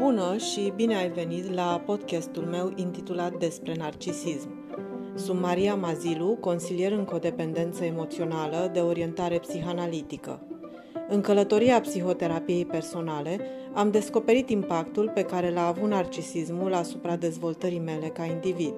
Bună și bine ai venit la podcastul meu intitulat Despre narcisism. Sunt Maria Mazilu, consilier în codependență emoțională de orientare psihanalitică. În călătoria psihoterapiei personale am descoperit impactul pe care l-a avut narcisismul asupra dezvoltării mele ca individ.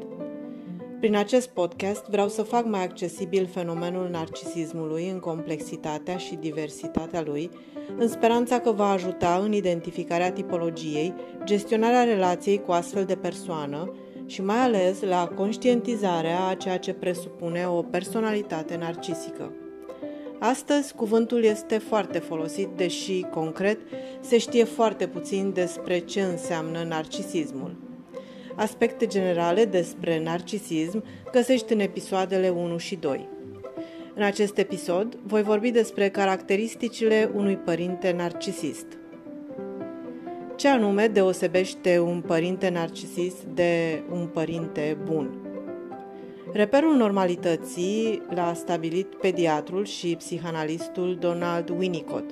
Prin acest podcast vreau să fac mai accesibil fenomenul narcisismului în complexitatea și diversitatea lui, în speranța că va ajuta în identificarea tipologiei, gestionarea relației cu astfel de persoană și mai ales la conștientizarea a ceea ce presupune o personalitate narcisică. Astăzi, cuvântul este foarte folosit, deși, concret, se știe foarte puțin despre ce înseamnă narcisismul. Aspecte generale despre narcisism găsești în episoadele 1 și 2. În acest episod voi vorbi despre caracteristicile unui părinte narcisist. Ce anume deosebește un părinte narcisist de un părinte bun? Reperul normalității l-a stabilit pediatrul și psihanalistul Donald Winnicott.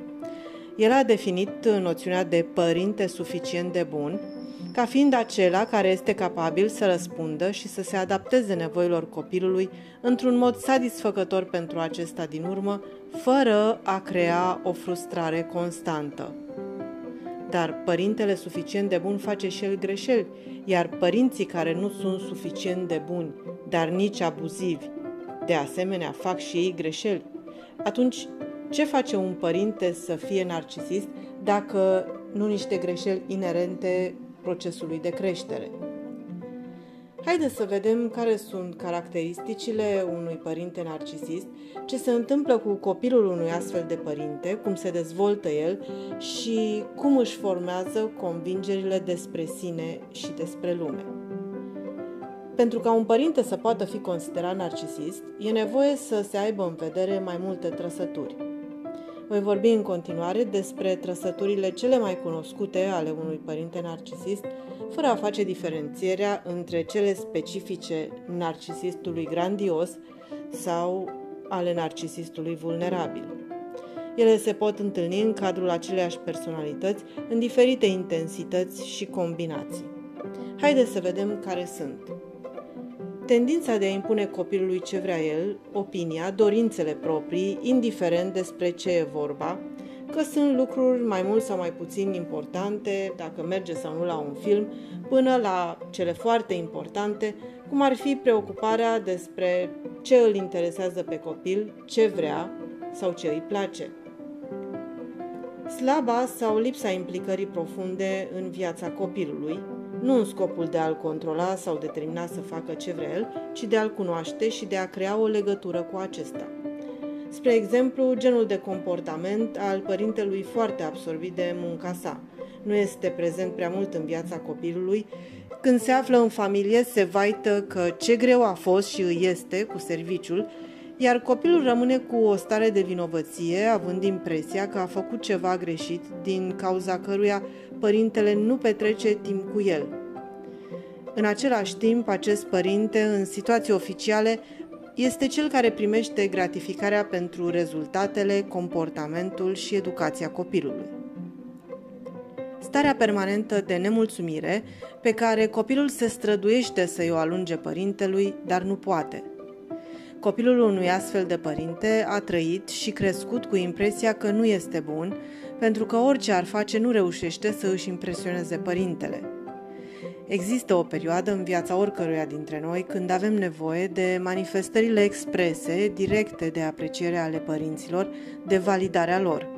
El a definit noțiunea de părinte suficient de bun ca fiind acela care este capabil să răspundă și să se adapteze nevoilor copilului într-un mod satisfăcător pentru acesta din urmă, fără a crea o frustrare constantă. Dar părintele suficient de bun face și el greșeli, iar părinții care nu sunt suficient de buni, dar nici abuzivi, de asemenea fac și ei greșeli. Atunci, ce face un părinte să fie narcisist dacă nu niște greșeli inerente procesului de creștere. Haideți să vedem care sunt caracteristicile unui părinte narcisist, ce se întâmplă cu copilul unui astfel de părinte, cum se dezvoltă el și cum își formează convingerile despre sine și despre lume. Pentru ca un părinte să poată fi considerat narcisist, e nevoie să se aibă în vedere mai multe trăsături. Voi vorbi în continuare despre trăsăturile cele mai cunoscute ale unui părinte narcisist, fără a face diferențierea între cele specifice narcisistului grandios sau ale narcisistului vulnerabil. Ele se pot întâlni în cadrul aceleiași personalități, în diferite intensități și combinații. Haideți să vedem care sunt. Tendința de a impune copilului ce vrea el, opinia, dorințele proprii, indiferent despre ce e vorba, că sunt lucruri mai mult sau mai puțin importante, dacă merge sau nu la un film, până la cele foarte importante, cum ar fi preocuparea despre ce îl interesează pe copil, ce vrea sau ce îi place. Slaba sau lipsa implicării profunde în viața copilului, nu în scopul de a-l controla sau determina să facă ce vrea el, ci de a-l cunoaște și de a crea o legătură cu acesta. Spre exemplu, genul de comportament al părintelui foarte absorbit de munca sa. Nu este prezent prea mult în viața copilului. Când se află în familie, se vaită că ce greu a fost și îi este cu serviciul, iar copilul rămâne cu o stare de vinovăție, având impresia că a făcut ceva greșit, din cauza căruia părintele nu petrece timp cu el. În același timp, acest părinte, în situații oficiale, este cel care primește gratificarea pentru rezultatele, comportamentul și educația copilului. Starea permanentă de nemulțumire pe care copilul se străduiește să-i o alunge părintelui, dar nu poate. Copilul unui astfel de părinte a trăit și crescut cu impresia că nu este bun, pentru că orice ar face nu reușește să își impresioneze părintele. Există o perioadă în viața oricăruia dintre noi când avem nevoie de manifestările exprese, directe de apreciere ale părinților, de validarea lor.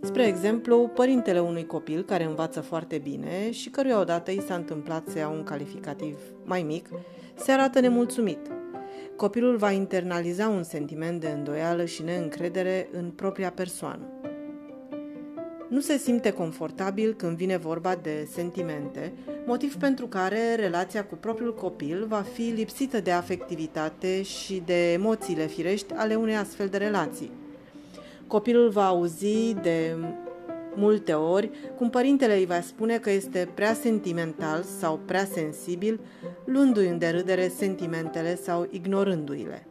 Spre exemplu, părintele unui copil care învață foarte bine și căruia odată i s-a întâmplat să ia un calificativ mai mic, se arată nemulțumit. Copilul va internaliza un sentiment de îndoială și neîncredere în propria persoană. Nu se simte confortabil când vine vorba de sentimente, motiv pentru care relația cu propriul copil va fi lipsită de afectivitate și de emoțiile firești ale unei astfel de relații. Copilul va auzi de multe ori cum părintele îi va spune că este prea sentimental sau prea sensibil, luându-i în derâdere sentimentele sau ignorându-i le.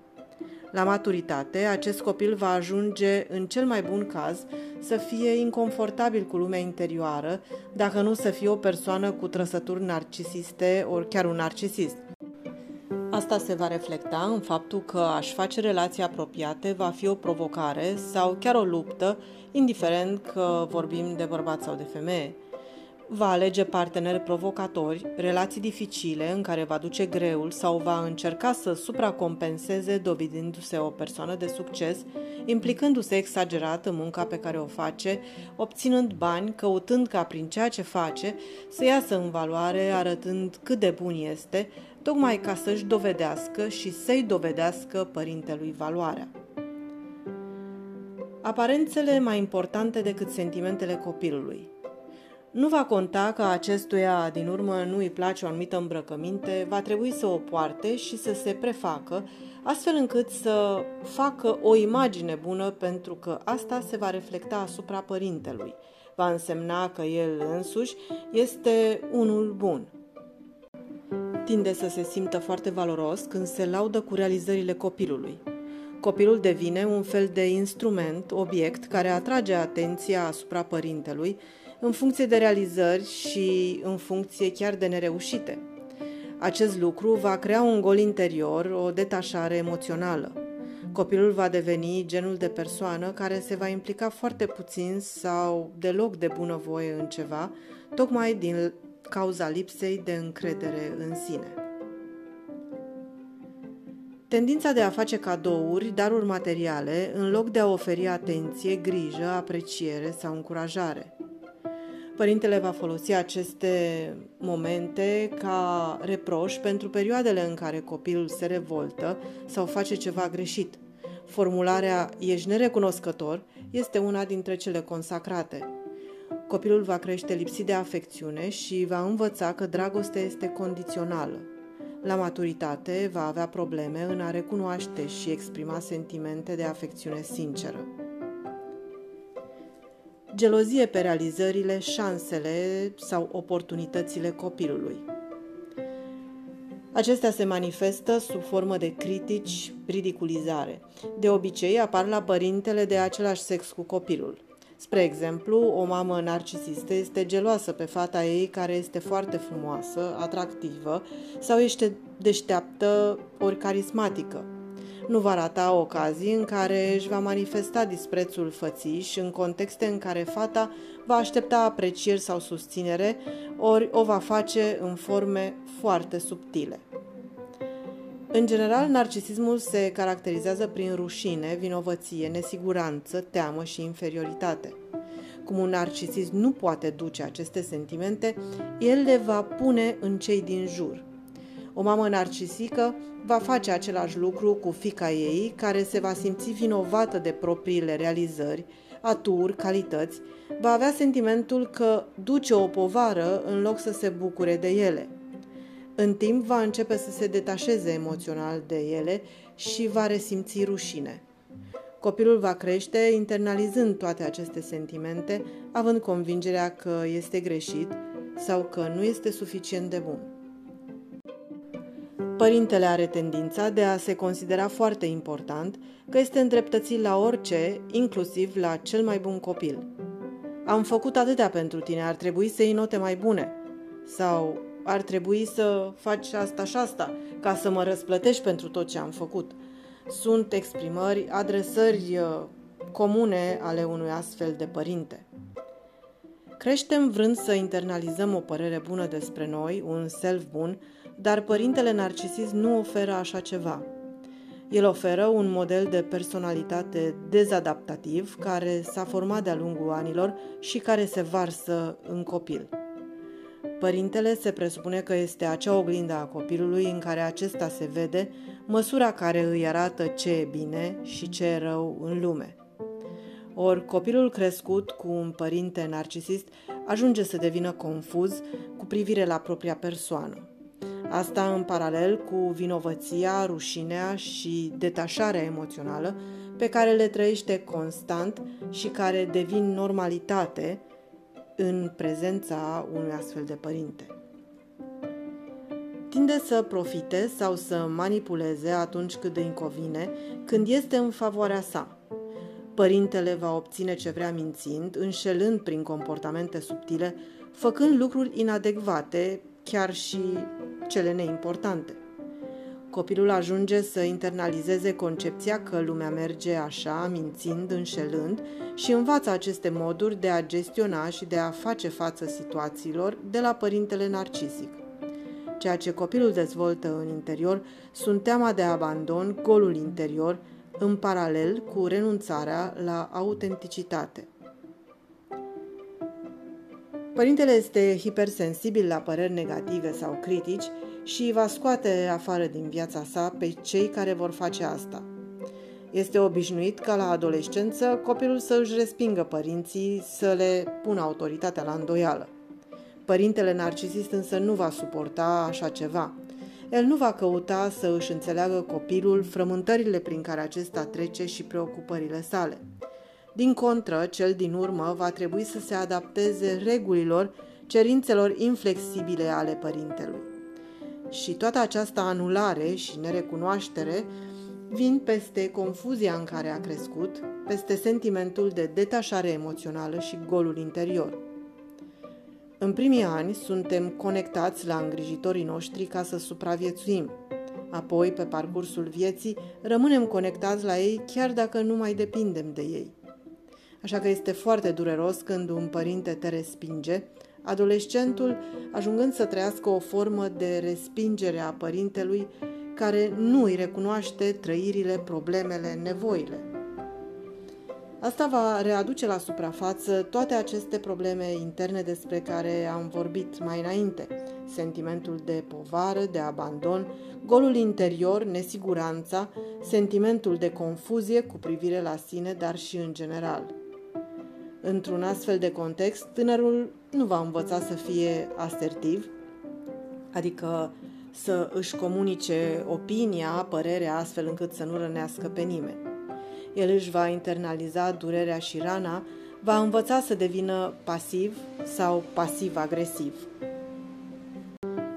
La maturitate, acest copil va ajunge, în cel mai bun caz, să fie inconfortabil cu lumea interioară, dacă nu să fie o persoană cu trăsături narcisiste ori chiar un narcisist. Asta se va reflecta în faptul că aș face relații apropiate va fi o provocare sau chiar o luptă, indiferent că vorbim de bărbat sau de femeie. Va alege parteneri provocatori, relații dificile în care va duce greul sau va încerca să supracompenseze dovedindu-se o persoană de succes, implicându-se exagerat în munca pe care o face, obținând bani, căutând ca prin ceea ce face să iasă în valoare, arătând cât de bun este, tocmai ca să-și dovedească și să-i dovedească părintelui valoarea. Aparențele mai importante decât sentimentele copilului – nu va conta că acestuia din urmă nu îi place o anumită îmbrăcăminte, va trebui să o poarte și să se prefacă, astfel încât să facă o imagine bună pentru că asta se va reflecta asupra părintelui. Va însemna că el însuși este unul bun. Tinde să se simtă foarte valoros când se laudă cu realizările copilului. Copilul devine un fel de instrument, obiect, care atrage atenția asupra părintelui, în funcție de realizări și în funcție chiar de nereușite. Acest lucru va crea un gol interior, o detașare emoțională. Copilul va deveni genul de persoană care se va implica foarte puțin sau deloc de bunăvoie în ceva, tocmai din cauza lipsei de încredere în sine. Tendința de a face cadouri, daruri materiale, în loc de a oferi atenție, grijă, apreciere sau încurajare. Părintele va folosi aceste momente ca reproș pentru perioadele în care copilul se revoltă sau face ceva greșit. Formularea ești nerecunoscător este una dintre cele consacrate. Copilul va crește lipsit de afecțiune și va învăța că dragostea este condițională. La maturitate va avea probleme în a recunoaște și exprima sentimente de afecțiune sinceră gelozie pe realizările, șansele sau oportunitățile copilului. Acestea se manifestă sub formă de critici, ridiculizare. De obicei apar la părintele de același sex cu copilul. Spre exemplu, o mamă narcisistă este geloasă pe fata ei care este foarte frumoasă, atractivă sau este deșteaptă ori carismatică nu va rata ocazii în care își va manifesta disprețul fățiș în contexte în care fata va aștepta aprecieri sau susținere, ori o va face în forme foarte subtile. În general, narcisismul se caracterizează prin rușine, vinovăție, nesiguranță, teamă și inferioritate. Cum un narcisist nu poate duce aceste sentimente, el le va pune în cei din jur – o mamă narcisică va face același lucru cu fica ei, care se va simți vinovată de propriile realizări, aturi, calități, va avea sentimentul că duce o povară în loc să se bucure de ele. În timp va începe să se detașeze emoțional de ele și va resimți rușine. Copilul va crește internalizând toate aceste sentimente, având convingerea că este greșit sau că nu este suficient de bun. Părintele are tendința de a se considera foarte important că este îndreptățit la orice, inclusiv la cel mai bun copil. Am făcut atâtea pentru tine, ar trebui să iei note mai bune. Sau ar trebui să faci asta și asta, ca să mă răsplătești pentru tot ce am făcut. Sunt exprimări, adresări uh, comune ale unui astfel de părinte. Creștem vrând să internalizăm o părere bună despre noi, un self bun, dar părintele narcisist nu oferă așa ceva. El oferă un model de personalitate dezadaptativ care s-a format de-a lungul anilor și care se varsă în copil. Părintele se presupune că este acea oglindă a copilului în care acesta se vede, măsura care îi arată ce e bine și ce e rău în lume. Ori copilul crescut cu un părinte narcisist ajunge să devină confuz cu privire la propria persoană. Asta în paralel cu vinovăția, rușinea și detașarea emoțională pe care le trăiește constant și care devin normalitate în prezența unui astfel de părinte. tinde să profite sau să manipuleze atunci când îi convine, când este în favoarea sa. Părintele va obține ce vrea mințind, înșelând prin comportamente subtile, făcând lucruri inadecvate, chiar și cele neimportante. Copilul ajunge să internalizeze concepția că lumea merge așa, mințind, înșelând și învață aceste moduri de a gestiona și de a face față situațiilor de la părintele narcisic. Ceea ce copilul dezvoltă în interior sunt teama de abandon, golul interior, în paralel cu renunțarea la autenticitate. Părintele este hipersensibil la păreri negative sau critici și va scoate afară din viața sa pe cei care vor face asta. Este obișnuit ca la adolescență copilul să își respingă părinții, să le pună autoritatea la îndoială. Părintele narcisist însă nu va suporta așa ceva. El nu va căuta să își înțeleagă copilul frământările prin care acesta trece și preocupările sale. Din contră, cel din urmă va trebui să se adapteze regulilor, cerințelor inflexibile ale părintelui. Și toată această anulare și nerecunoaștere vin peste confuzia în care a crescut, peste sentimentul de detașare emoțională și golul interior. În primii ani suntem conectați la îngrijitorii noștri ca să supraviețuim. Apoi, pe parcursul vieții, rămânem conectați la ei chiar dacă nu mai depindem de ei. Așa că este foarte dureros când un părinte te respinge, adolescentul ajungând să trăiască o formă de respingere a părintelui care nu îi recunoaște trăirile, problemele, nevoile. Asta va readuce la suprafață toate aceste probleme interne despre care am vorbit mai înainte. Sentimentul de povară, de abandon, golul interior, nesiguranța, sentimentul de confuzie cu privire la sine, dar și în general. Într-un astfel de context, tânărul nu va învăța să fie asertiv, adică să își comunice opinia, părerea, astfel încât să nu rănească pe nimeni. El își va internaliza durerea și rana, va învăța să devină pasiv sau pasiv-agresiv.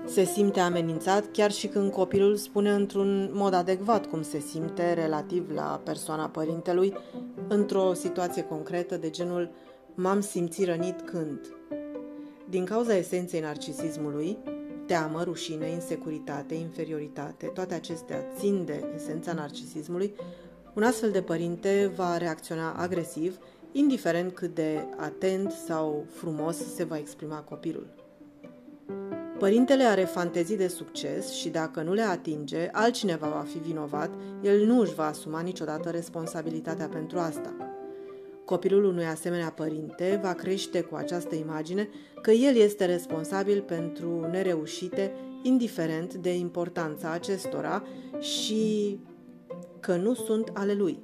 Se simte amenințat chiar și când copilul spune într-un mod adecvat cum se simte relativ la persoana părintelui într-o situație concretă de genul m-am simțit rănit când. Din cauza esenței narcisismului, teamă, rușine, insecuritate, inferioritate, toate acestea țin de esența narcisismului, un astfel de părinte va reacționa agresiv, indiferent cât de atent sau frumos se va exprima copilul. Părintele are fantezii de succes și dacă nu le atinge, altcineva va fi vinovat, el nu își va asuma niciodată responsabilitatea pentru asta. Copilul unui asemenea părinte va crește cu această imagine că el este responsabil pentru nereușite, indiferent de importanța acestora și că nu sunt ale lui.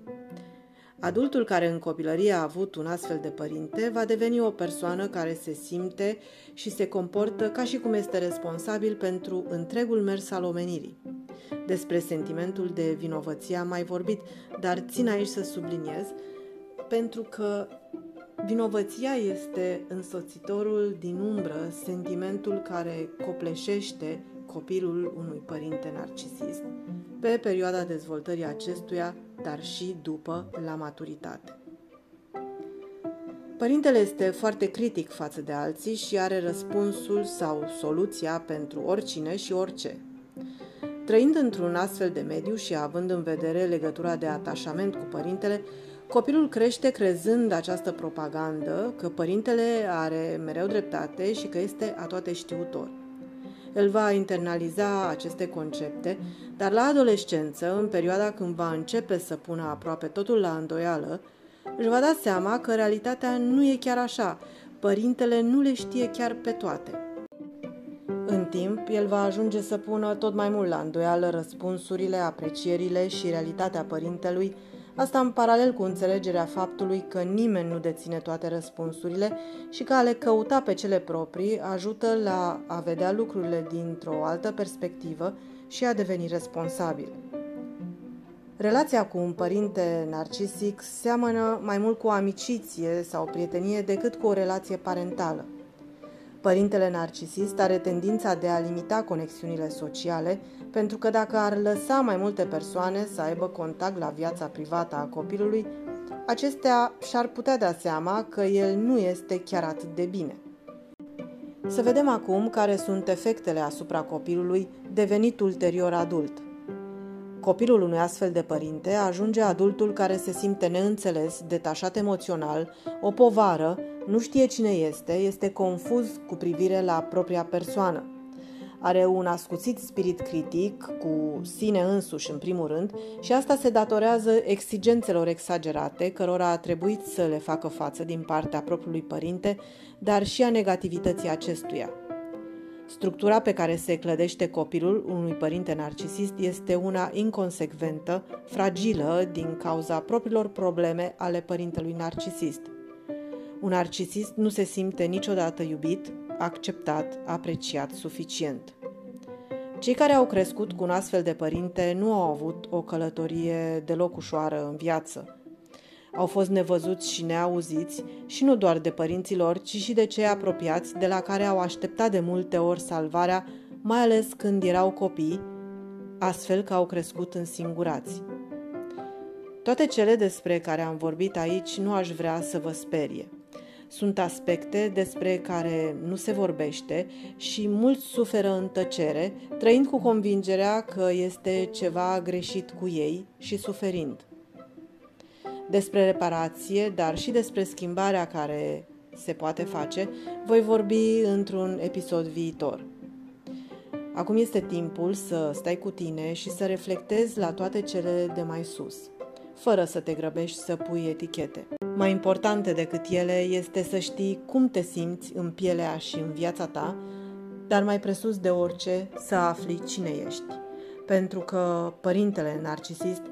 Adultul care în copilărie a avut un astfel de părinte va deveni o persoană care se simte și se comportă ca și cum este responsabil pentru întregul mers al omenirii. Despre sentimentul de vinovăție am mai vorbit, dar țin aici să subliniez pentru că vinovăția este însoțitorul din umbră, sentimentul care copleșește copilul unui părinte narcisist pe perioada dezvoltării acestuia, dar și după la maturitate. Părintele este foarte critic față de alții și are răspunsul sau soluția pentru oricine și orice. Trăind într-un astfel de mediu și având în vedere legătura de atașament cu părintele, copilul crește crezând această propagandă că părintele are mereu dreptate și că este atoate știutor. El va internaliza aceste concepte, dar la adolescență, în perioada când va începe să pună aproape totul la îndoială, își va da seama că realitatea nu e chiar așa, părintele nu le știe chiar pe toate. În timp, el va ajunge să pună tot mai mult la îndoială răspunsurile, aprecierile și realitatea părintelui, Asta în paralel cu înțelegerea faptului că nimeni nu deține toate răspunsurile și că a le căuta pe cele proprii ajută la a vedea lucrurile dintr-o altă perspectivă și a deveni responsabil. Relația cu un părinte narcisic seamănă mai mult cu o amiciție sau prietenie decât cu o relație parentală. Părintele narcisist are tendința de a limita conexiunile sociale pentru că dacă ar lăsa mai multe persoane să aibă contact la viața privată a copilului, acestea și-ar putea da seama că el nu este chiar atât de bine. Să vedem acum care sunt efectele asupra copilului devenit ulterior adult. Copilul unui astfel de părinte ajunge adultul care se simte neînțeles, detașat emoțional, o povară, nu știe cine este, este confuz cu privire la propria persoană. Are un ascuțit spirit critic, cu sine însuși în primul rând, și asta se datorează exigențelor exagerate, cărora a trebuit să le facă față din partea propriului părinte, dar și a negativității acestuia. Structura pe care se clădește copilul unui părinte narcisist este una inconsecventă, fragilă din cauza propriilor probleme ale părintelui narcisist. Un narcisist nu se simte niciodată iubit, acceptat, apreciat suficient. Cei care au crescut cu un astfel de părinte nu au avut o călătorie deloc ușoară în viață. Au fost nevăzuți și neauziți și nu doar de părinților, ci și de cei apropiați de la care au așteptat de multe ori salvarea, mai ales când erau copii, astfel că au crescut în singurați. Toate cele despre care am vorbit aici nu aș vrea să vă sperie. Sunt aspecte despre care nu se vorbește și mulți suferă în tăcere, trăind cu convingerea că este ceva greșit cu ei și suferind. Despre reparație, dar și despre schimbarea care se poate face, voi vorbi într-un episod viitor. Acum este timpul să stai cu tine și să reflectezi la toate cele de mai sus, fără să te grăbești să pui etichete. Mai importante decât ele este să știi cum te simți în pielea și în viața ta, dar mai presus de orice să afli cine ești. Pentru că părintele narcisist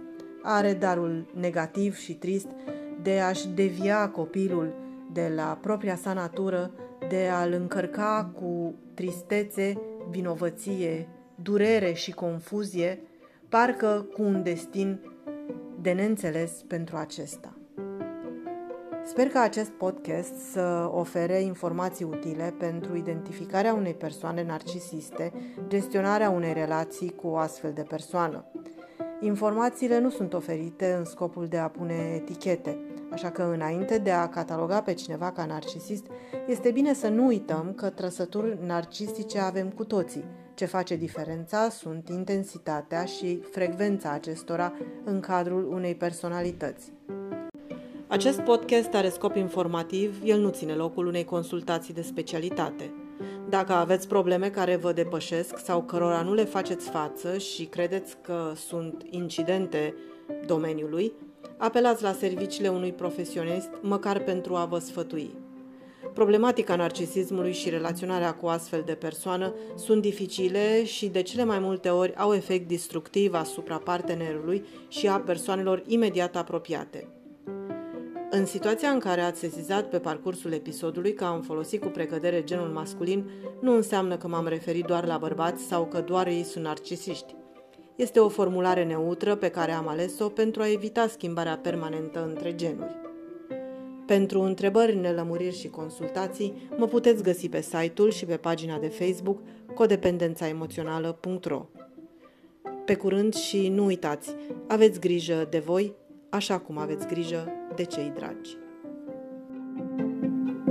are darul negativ și trist de a-și devia copilul de la propria sa natură, de a-l încărca cu tristețe, vinovăție, durere și confuzie, parcă cu un destin de neînțeles pentru acesta. Sper că acest podcast să ofere informații utile pentru identificarea unei persoane narcisiste, gestionarea unei relații cu o astfel de persoană. Informațiile nu sunt oferite în scopul de a pune etichete, așa că înainte de a cataloga pe cineva ca narcisist, este bine să nu uităm că trăsături narcisice avem cu toții. Ce face diferența sunt intensitatea și frecvența acestora în cadrul unei personalități. Acest podcast are scop informativ, el nu ține locul unei consultații de specialitate. Dacă aveți probleme care vă depășesc sau cărora nu le faceți față și credeți că sunt incidente domeniului, apelați la serviciile unui profesionist, măcar pentru a vă sfătui. Problematica narcisismului și relaționarea cu astfel de persoană sunt dificile și de cele mai multe ori au efect destructiv asupra partenerului și a persoanelor imediat apropiate. În situația în care ați sesizat pe parcursul episodului că am folosit cu precădere genul masculin, nu înseamnă că m-am referit doar la bărbați sau că doar ei sunt narcisiști. Este o formulare neutră pe care am ales-o pentru a evita schimbarea permanentă între genuri. Pentru întrebări, nelămuriri și consultații, mă puteți găsi pe site-ul și pe pagina de Facebook codependențaemoțională.ro Pe curând și nu uitați, aveți grijă de voi așa cum aveți grijă de cei dragi.